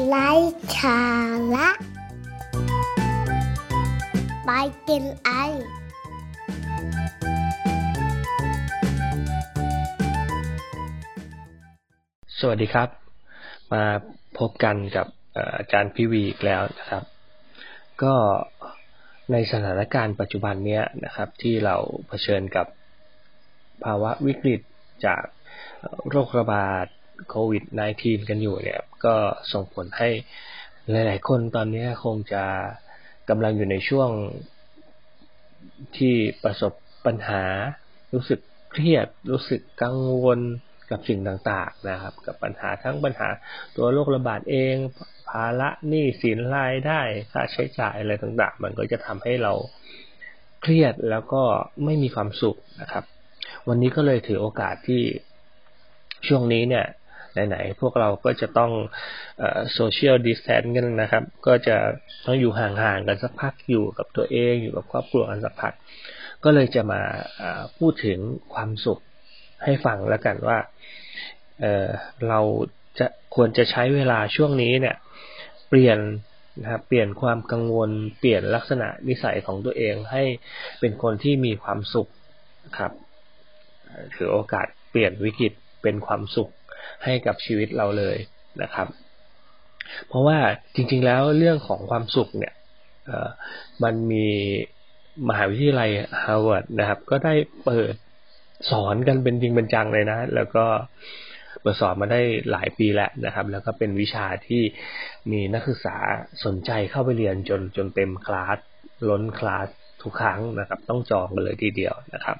ไร้สาระไปกินไอ สวัสดีครับ มาพบกันกับอาจารย์พิวีอีกแล้วนะครับ ก็ในสถานการณ์ปัจจุบันเนี้ยนะครับ ที่เราเผชิญกับภาวะวิกฤตจากโรคระบาด โควิด -19 กันอยู่เนี่ยก็ส่งผลให้หลาย ๆ คนตอนนี้คงจะกำลังอยู่ในช่วงที่ประสบปัญหา รู้สึกเครียด รู้สึกกังวลกับสิ่งต่าง ๆ นะครับ กับปัญหาทั้งปัญหาตัวโรคระบาดเอง ภาระหนี้สินรายได้ค่าใช้จ่ายอะไรต่าง ๆ มันก็จะทำให้เราเครียดแล้วก็ไม่มีความสุขนะครับ วันนี้ก็เลยถือโอกาสที่ช่วงนี้เนี่ย ไหนๆพวกเราก็จะต้องโซเชียลดิสแทนกันนะครับ ก็จะต้องอยู่ห่างๆกันสักพักอยู่กับตัวเองอยู่กับครอบครัวกันสักพัก ก็เลยจะมาพูดถึงความสุขให้ฟังแล้วกันว่าเเราจะควรจะใช้เวลาช่วงนี้เนี่ย เปลี่ยนนะครับเปลี่ยนความกังวล เปลี่ยนลักษณะนิสัยของตัวเองให้เป็นคนที่มีความสุขครับ ถือโอกาสเปลี่ยนวิกฤตเป็นความสุข ให้กับชีวิตเราเลยนะครับ เพราะว่าจริง ๆ แล้วเรื่องของความสุขเนี่ยมันมีมหาวิทยาลัยฮาร์วาร์ดนะครับ ก็ได้เปิดสอนกันเป็นจริงเป็นจังเลยนะ แล้วก็เปิดสอนมาได้หลายปีแล้วนะครับ แล้วก็เป็นวิชาที่มีนักศึกษาสนใจเข้าไปเรียนจนจนเต็มคลาสล้นคลาสทุกครั้งนะครับ ต้องจองกันเลยทีเดียวนะครับ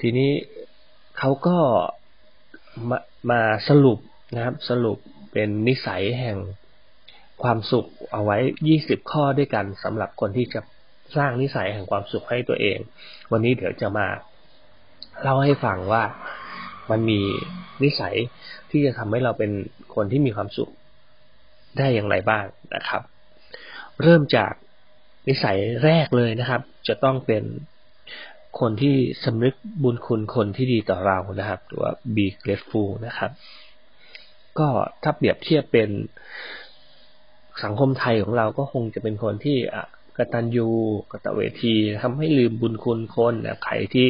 ทีนี้เขาก็ มาสรุปนะครับ สรุปเป็นนิสัยแห่งความสุขเอาไว้ 20 ข้อด้วยกันสำหรับคนที่จะสร้างนิสัยแห่งความสุขให้ตัวเอง วันนี้เดี๋ยวจะมาเล่าให้ฟังว่ามันมีนิสัยที่จะทำให้เราเป็นคนที่มีความสุขได้อย่างไรบ้างนะครับ เริ่มจากนิสัยแรกเลยนะครับ จะต้องเป็น คนที่สำนึกบุญคุณคนที่ดีต่อเรานะครับ หรือว่า be grateful นะครับ ก็ถ้าเปรียบเทียบเป็นสังคมไทยของเราก็คงจะเป็นคนที่อะกตัญญูกตเวทีทำให้ลืมบุญคุณคนนะใครที่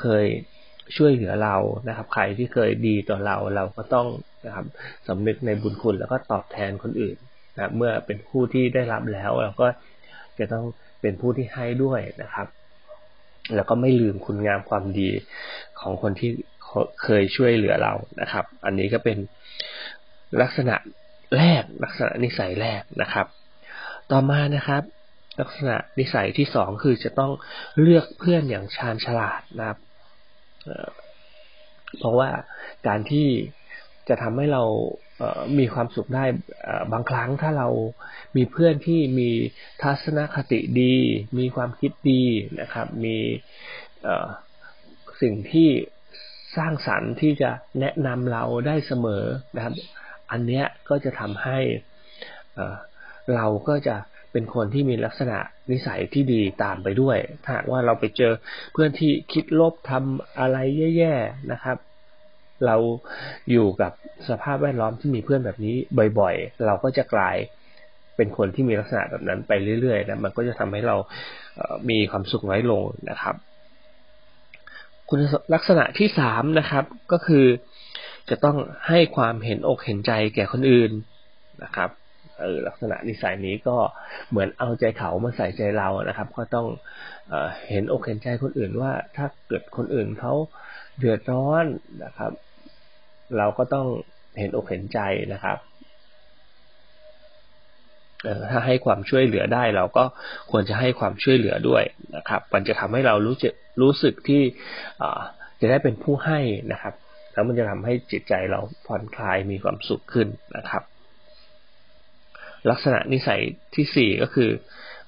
เคยช่วยเหลือเรานะครับ ใครที่เคยดีต่อเราเราก็ต้องนะครับสำนึกในบุญคุณแล้วก็ตอบแทนคนอื่นนะเมื่อเป็นผู้ที่ได้รับแล้วเราก็จะต้องเป็นผู้ที่ให้ด้วยนะครับ แล้วก็ไม่ลืมคุณงามความดีของคนที่เคยช่วยเหลือเรานะครับ อันนี้ก็เป็นลักษณะแรกลักษณะนิสัยแรกนะครับ ต่อมานะครับ ลักษณะนิสัยที่สองคือจะต้องเลือกเพื่อนอย่างชาญฉลาดนะครับเพราะว่าการที่จะทำให้เรา มีความสุขได้บางครั้งถ้าเรามีเพื่อนที่มีทัศนคติดี มีความคิดดีนะครับ มีสิ่งที่สร้างสรรค์ที่จะแนะนำเราได้เสมอนะครับ อันเนี้ยก็จะทำให้เราก็จะเป็นคนที่มีลักษณะนิสัยที่ดีตามไปด้วย ถ้าว่าเราไปเจอเพื่อนที่คิดลบทำอะไรแย่ๆนะครับ เราอยู่กับสภาพแวดล้อมที่มีเพื่อนแบบนี้บ่อยๆ เราก็จะกลายเป็นคนที่มีลักษณะแบบนั้นไปเรื่อยๆนะมันก็จะทำให้เรามีความสุขน้อยลงนะครับ คุณลักษณะที่สามนะครับ ก็คือจะต้องให้ความเห็นอกเห็นใจแก่คนอื่นนะครับเออลักษณะนิสัยนี้ก็เหมือนเอาใจเขามาใส่ใจเรานะครับ ก็ต้องเออเห็นอกเห็นใจคนอื่นว่าถ้าเกิดคนอื่นเขาเเดือดร้อนนะครับ เราก็ต้องเห็นอกเห็นใจนะครับถ้าให้ความช่วยเหลือได้เราก็ควรจะให้ความช่วยเหลือด้วยนะครับ มันจะทำให้เรารู้สึกรู้สึกที่จะได้เป็นผู้ให้นะครับ แล้วมันจะทำให้จิตใจเราผ่อนคลายมีความสุขขึ้นนะครับ ลักษณะนิสัยที่สี่ก็คือ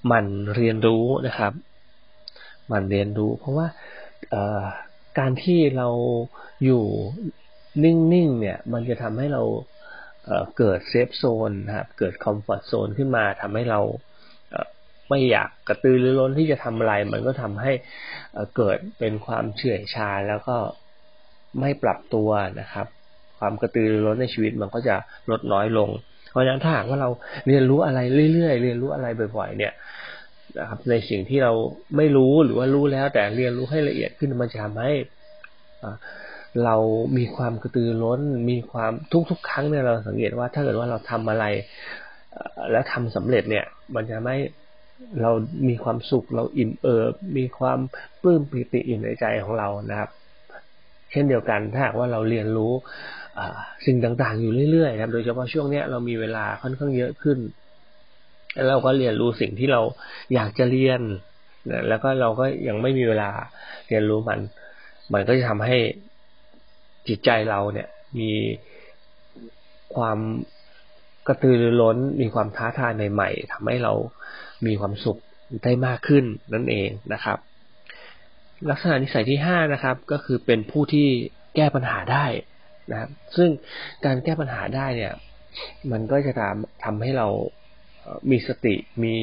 หมันเรียนรู้นะครับหมันเรียนรู้ เพราะว่า การที่เราอยู่นิ่งๆเนี่ย มันจะทำให้เราเกิด safe zone นะครับ เกิด comfort zone ขึ้นมาทำให้เราไม่อยากกระตือรือร้นที่จะทำอะไร มันก็ทำให้เกิดเป็นความเฉื่อยชาแล้วก็ไม่ปรับตัวนะครับ ความกระตือรือร้นในชีวิตมันก็จะลดน้อยลง เพราะฉะนั้นถ้าหากว่าเราเรียนรู้อะไรเรื่อยๆ เรียนรู้อะไรบ่อยๆ เนี่ย นะครับ ในสิ่งที่เราไม่รู้หรือว่ารู้แล้ว แต่เรียนรู้ให้ละเอียดขึ้นมันจะทำให้เรามีความกระตือร้น มีความทุกๆ ครั้งเนี่ยเราสังเกตว่าถ้าเกิดว่าเราทำอะไร แล้วทำสำเร็จเนี่ย มันจะไม่เรามีความสุขเราอิ่มเอิบมีความปลื้มปิติอยู่ในใจของเรานะครับ เช่นเดียวกันถ้าหากว่าเราเรียนรู้สิ่งต่างๆ อยู่เรื่อยๆนะครับ โดยเฉพาะช่วงเนี้ยเรามีเวลาค่อนข้างเยอะขึ้น แล้วเราก็เรียนรู้สิ่งที่เราอยากจะเรียนแล้วก็เราก็ยังไม่มีเวลาเรียนรู้มัน มันก็จะทำให้จิตใจเราเนี่ย มีความกระตือรือร้น มีความท้าทายใหม่ๆทำให้เรามีความสุขได้มากขึ้นนั่นเองนะครับ ลักษณะนิสัยที่ห้านะครับ ก็คือเป็นผู้ที่แก้ปัญหาได้นะครับ ซึ่งการแก้ปัญหาได้เนี่ย มันก็จะทำทำให้เรา มีสติ มี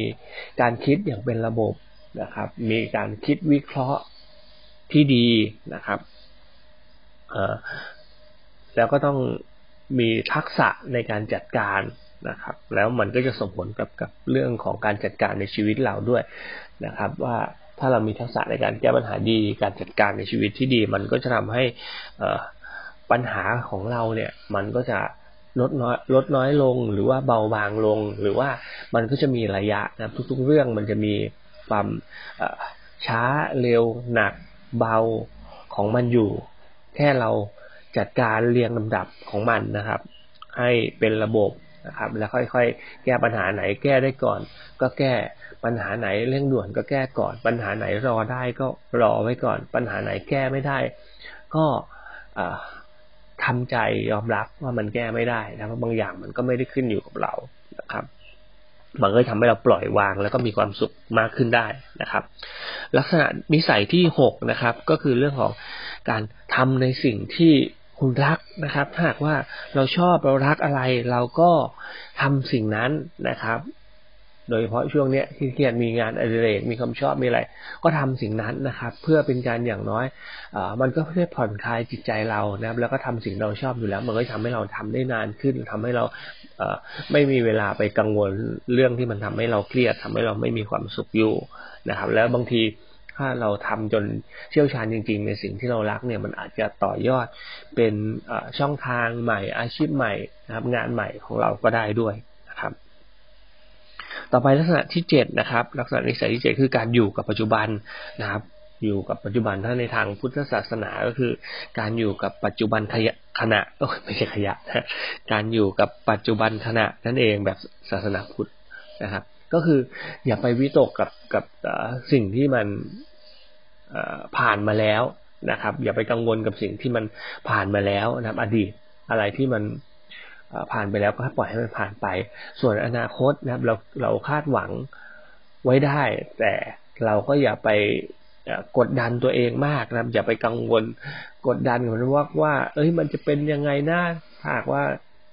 การคิดอย่างเป็นระบบนะครับ มีการคิดวิเคราะห์ที่ดีนะครับแล้วก็ต้องมีทักษะในการจัดการนะครับ แล้วมันก็จะส่งผลกับกับเรื่องของการจัดการในชีวิตเราด้วยนะครับ ว่าถ้าเรามีทักษะในการแก้ปัญหาดี การจัดการในชีวิตที่ดี มันก็จะทำให้ปัญหาของเราเนี่ย มันก็จะ ลดน้อยลดน้อยลงหรือว่าเบาบางลง หรือว่ามันก็จะมีระยะนะทุก ๆ เรื่องมันจะมีความช้าเร็วหนักเบาของมันอยู่ แค่เราจัดการเรียงลำดับของมันนะครับ ให้เป็นระบบนะครับ แล้วค่อยๆ แก้ปัญหาไหนแก้ได้ก่อน ก็แก้ปัญหาไหนเร่งด่วนก็แก้ก่อน ปัญหาไหนรอได้ก็รอไว้ก่อน ปัญหาไหนแก้ไม่ได้ ก็ ทำใจยอมรับว่ามันแก้ไม่ได้นะเพราะบางอย่างมันก็ไม่ได้ขึ้นอยู่กับเรานะครับมันก็ทำให้เราปล่อยวางแล้วก็มีความสุขมากขึ้นได้นะครับ ลักษณะนิสัยที่หกนะครับ ก็คือเรื่องของการทำในสิ่งที่คุณรักนะครับหากว่าเราชอบเรารักอะไร เราก็ทำสิ่งนั้นนะครับ โดยเฉพาะช่วงเนี้ยที่เกียนมีงานอดิเรกมีความชอบมีอะไร ก็ทำสิ่งนั้นนะครับ เพื่อเป็นการอย่างน้อยอมันก็เพื่อผ่อนคลายจิตใจเรานะครับ แล้วก็ทำสิ่งเราชอบอยู่แล้ว มันก็ทำให้เราทำได้นานขึ้นทำให้เราไม่มีเวลาไปกังวลเรื่องที่มันทำให้เราเครียดทำให้เราไม่มีความสุขอยู่นะครับ แล้วบางทีถ้าเราทำจนเชี่ยวชาญจริง ๆ ในสิ่งที่เรารักเนี่ยมันอาจจะต่อยอดเป็นช่องทางใหม่อาชีพใหม่นะครับ งานใหม่ของเราก็ได้ด้วย ต่อไปลักษณะที่เจ็ดนะครับ ลักษณะนิสัยที่เจ็ดคือการอยู่กับปัจจุบันนะครับ อยู่กับปัจจุบันถ้าในทางพุทธศาสนาก็คือ การอยู่กับปัจจุบันขยะขณะก็ไม่ใช่ขยะนะการอยู่กับปัจจุบันขณะนั่นเองแบบศาสนาพุทธนะครับ ก็คืออย่าไปวิตกกับกับสิ่งที่มันผ่านมาแล้วนะครับ อย่าไปกังวลกับสิ่งที่มันผ่านมาแล้วนะครับ อดีตอะไรที่มัน ผ่านไปแล้วก็ปล่อยให้มันผ่านไป ส่วนอนาคตนะครับ เราเราคาดหวังไว้ได้ แต่เราก็อย่าไปกดดันตัวเองมากนะครับ อย่าไปกังวลกดดันเหมือนว่าว่า เอ้ยมันจะเป็นยังไงนะถ้าหากว่า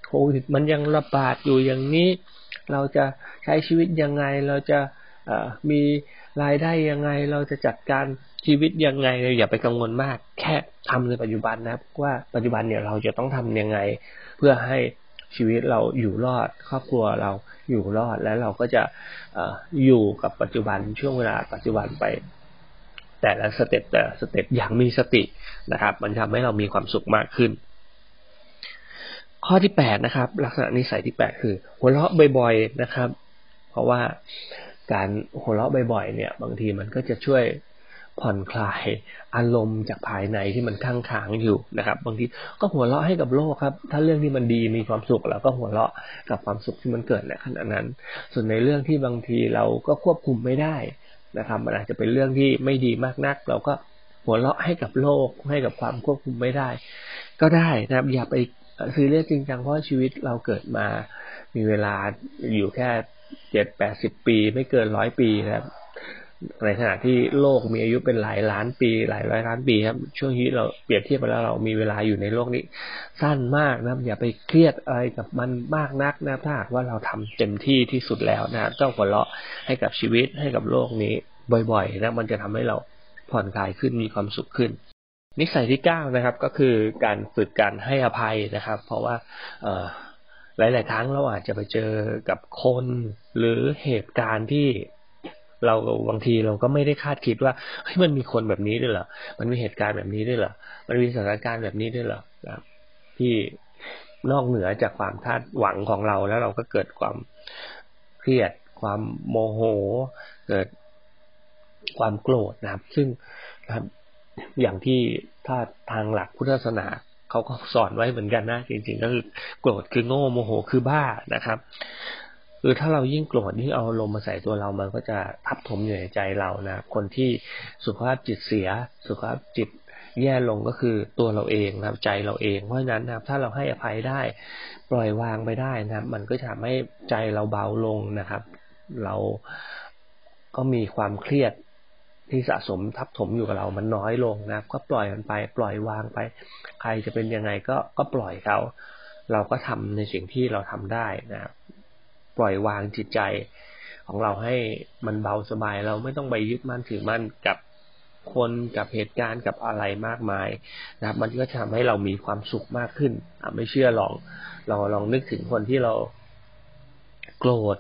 โควิดมันยังระบาดอยู่อย่างนี้ เราจะใช้ชีวิตยังไงเราจะมีรายได้ยังไง เราจะจัดการชีวิตยังไงเราอย่าไปกังวลมาก แค่ทำในปัจจุบันนะครับ ว่าปัจจุบันเนี่ยเราจะต้องทำยังไง เพื่อให้ ชีวิตเราอยู่รอด ครอบครัวเราอยู่รอดแล้วเราก็จะอยู่กับปัจจุบันช่วงเวลาปัจจุบันไป แต่ละ step แต่ละ step อย่างมีสตินะครับ มันทำให้เรามีความสุขมากขึ้น ข้อที่แปดนะครับ ลักษณะนิสัยที่แปดคือ หัวเราะบ่อย ๆนะครับ เพราะว่าการหัวเราะบ่อยๆเนี่ย บางทีมันก็จะช่วย ผ่อนคลายอารมณ์จากภายในที่มันข้างค้างอยู่นะครับ บางทีก็หัวเราะให้กับโลกครับ ถ้าเรื่องที่มันดีมีความสุขเราก็หัวเราะกับความสุขที่มันเกิดในขณะนั้น ส่วนในเรื่องที่บางทีเราก็ควบคุมไม่ได้นะครับ มันอาจจะเป็นเรื่องที่ไม่ดีมากนัก เราก็หัวเราะให้กับโลกให้กับความควบคุมไม่ได้ ก็ได้นะครับ อย่าไปซีเรียสจริงจังเพราะชีวิตเราเกิดมา มีเวลาอยู่แค่เจ็ดแปดสิบปี ไม่เกินร้อยปีนะครับ ในขณะที่โลกมีอายุเป็นหลายล้านปี หลายร้อยล้านปีครับ ช่วงชีวิตเราเปรียบเทียบไปแล้วเรามีเวลาอยู่ในโลกนี้ สั้นมากนะอย่าไปเครียดอะไรกับมันมากนักนะถ้าหากว่าเราทำเต็มที่ที่สุดแล้วนะต้องหัวเราะให้กับชีวิตให้กับโลกนี้บ่อยๆนะมันจะทำให้เราผ่อนคลายขึ้นมีความสุขขึ้น นิสัยที่เก้านะครับ ก็คือการฝึกการให้อภัยนะครับ เพราะว่า เอหลาย ๆ ครั้งเราอาจจะไปเจอกับคนหรือเหตุการณ์ที่ เราบางทีเราก็ไม่ได้คาดคิดว่าเฮ้ยมันมีคนแบบนี้ด้วยเหรอมันมีเหตุการณ์แบบนี้ด้วยเหรอมันมีสถานการณ์แบบนี้ด้วยเหรอนะครับที่นอกเหนือจากความคาดหวังของเราแล้วเราก็เกิดความเครียด ความโมโห เกิดความโกรธนะครับ ซึ่งนะครับ อย่างที่ถ้าทางหลักพุทธศาสนาเขาก็สอนไว้เหมือนกันนะจริง ๆ ก็คือโกรธคือโง่โมโหคือบ้านะครับ คือถ้าเรายิ่งโกรธยิ่งเอาลมมาใส่ตัวเรามันก็จะทับถมอยู่ในใจเรานะคนที่สุขภาพจิตเสีย สุขภาพจิตแย่ลงก็คือตัวเราเองนะครับใจเราเองเพราะฉะนั้นนะครับถ้าเราให้อภัยได้ ปล่อยวางไปได้นะครับ มันก็จะทำให้ใจเราเบาลงนะครับ เราก็มีความเครียดที่สะสมทับถมอยู่กับเรามันน้อยลงนะครับ ก็ปล่อยมันไป ปล่อยวางไป ใครจะเป็นยังไงก็ก็ปล่อยเขาเราก็ทำในสิ่งที่เราทำได้นะครับ ปล่อยวางจิตใจของเราให้มันเบาสบาย เราไม่ต้องไปยึดมั่นถือมั่นกับคนกับเหตุการณ์กับอะไรมากมายนะครับ มันก็ทำให้เรามีความสุขมากขึ้นไม่เชื่อลองเราลองนึกถึงคนที่เราโกรธ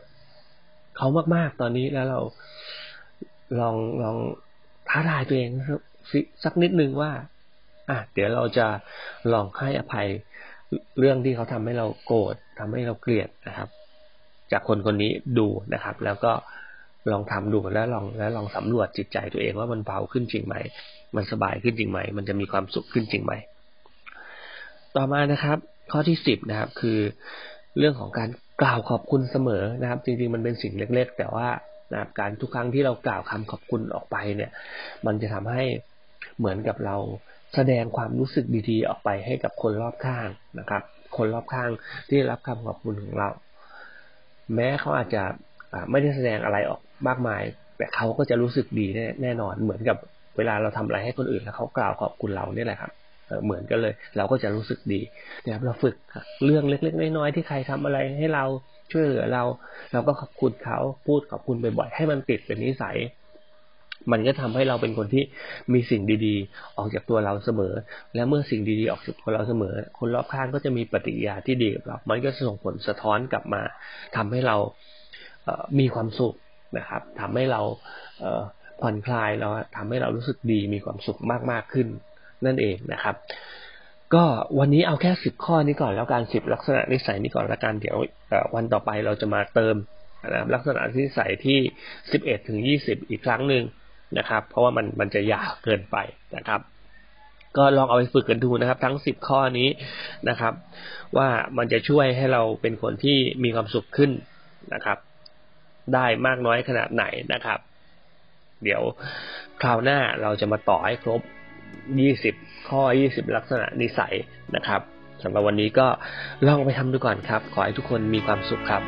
เขามากๆตอนนี้แล้วเราลองลองท้าทายตัวเองสักนิดนึงว่า อะเดี๋ยวเราจะลองให้อภัยเรื่องที่เขาทำให้เราโกรธทำให้เราเกลียดนะครับ จากคนคนนี้ดูนะครับ แล้วก็ลองทำดูแล้วลองแล้วลองสำรวจจิตใจตัวเองว่ามันเบาขึ้นจริงไหม มันสบายขึ้นจริงไหม มันจะมีความสุขขึ้นจริงไหม ต่อมานะครับ ข้อที่สิบนะครับ คือเรื่องของการกล่าวขอบคุณเสมอนะครับ จริงๆมันเป็นสิ่งเล็ก ๆ แต่ว่านะครับการทุกครั้งที่เรากล่าวคำขอบคุณออกไปเนี่ย มันจะทำให้เหมือนกับเราแสดงความรู้สึกดีๆ ออกไปให้กับคนรอบข้างนะครับ คนรอบข้างที่รับคำขอบคุณของเรา แม้เขาอาจจะไม่ได้แสดงอะไรออกมากมาย แต่เขาก็จะรู้สึกดีแน่นอน เหมือนกับเวลาเราทำอะไรให้คนอื่นแล้วเขากล่าวขอบคุณเราเนี่ยแหละครับเหมือนกันเลย เราก็จะรู้สึกดีนะครับเราฝึกเรื่องเล็ก ๆ น้อยๆที่ใครทำอะไรให้เราช่วยเหลือเรา เราก็ขอบคุณเขาพูดขอบคุณบ่อยๆให้มันติดเป็นนิสัย มันก็ทำให้เราเป็นคนที่มีสิ่งดีๆ ออกจากตัวเราเสมอ และเมื่อสิ่งดีๆออกจากตัวเราเสมอ คนรอบข้างก็จะมีปฏิกิริยาที่ดีกับเรา มันก็ส่งผลสะท้อนกลับมาทำให้เราเมีความสุขนะครับทำให้เราผ่อนคลายเราทำให้เรารู้สึกดีมีความสุขมากมากขึ้นนั่นเองนะครับ ก็วันนี้เอาแค่สิบข้อนี้ก่อนแล้วการสิบลักษณะนิสัยนี้ก่อนแล้วกันเดี๋ยววันต่อไปเราจะมาเติมนะลักษณะนิสัยที่สิบเอ็ดถึงยี่สิบอีกครั้งหนึ่ง นะครับ เพราะว่ามันมันจะยาวเกินไปนะครับ ก็ลองเอาไปฝึกกันดูนะครับ ทั้งสิบข้อนี้นะครับ ว่ามันจะช่วยให้เราเป็นคนที่มีความสุขขึ้นนะครับ ได้มากน้อยขนาดไหนนะครับ เดี๋ยวคราวหน้าเราจะมาต่อให้ครบยี่สิบข้อยี่สิบลักษณะนิสัยนะครับสำหรับวันนี้ก็ลองไปทำดูก่อนครับ ขอให้ทุกคนมีความสุขครับ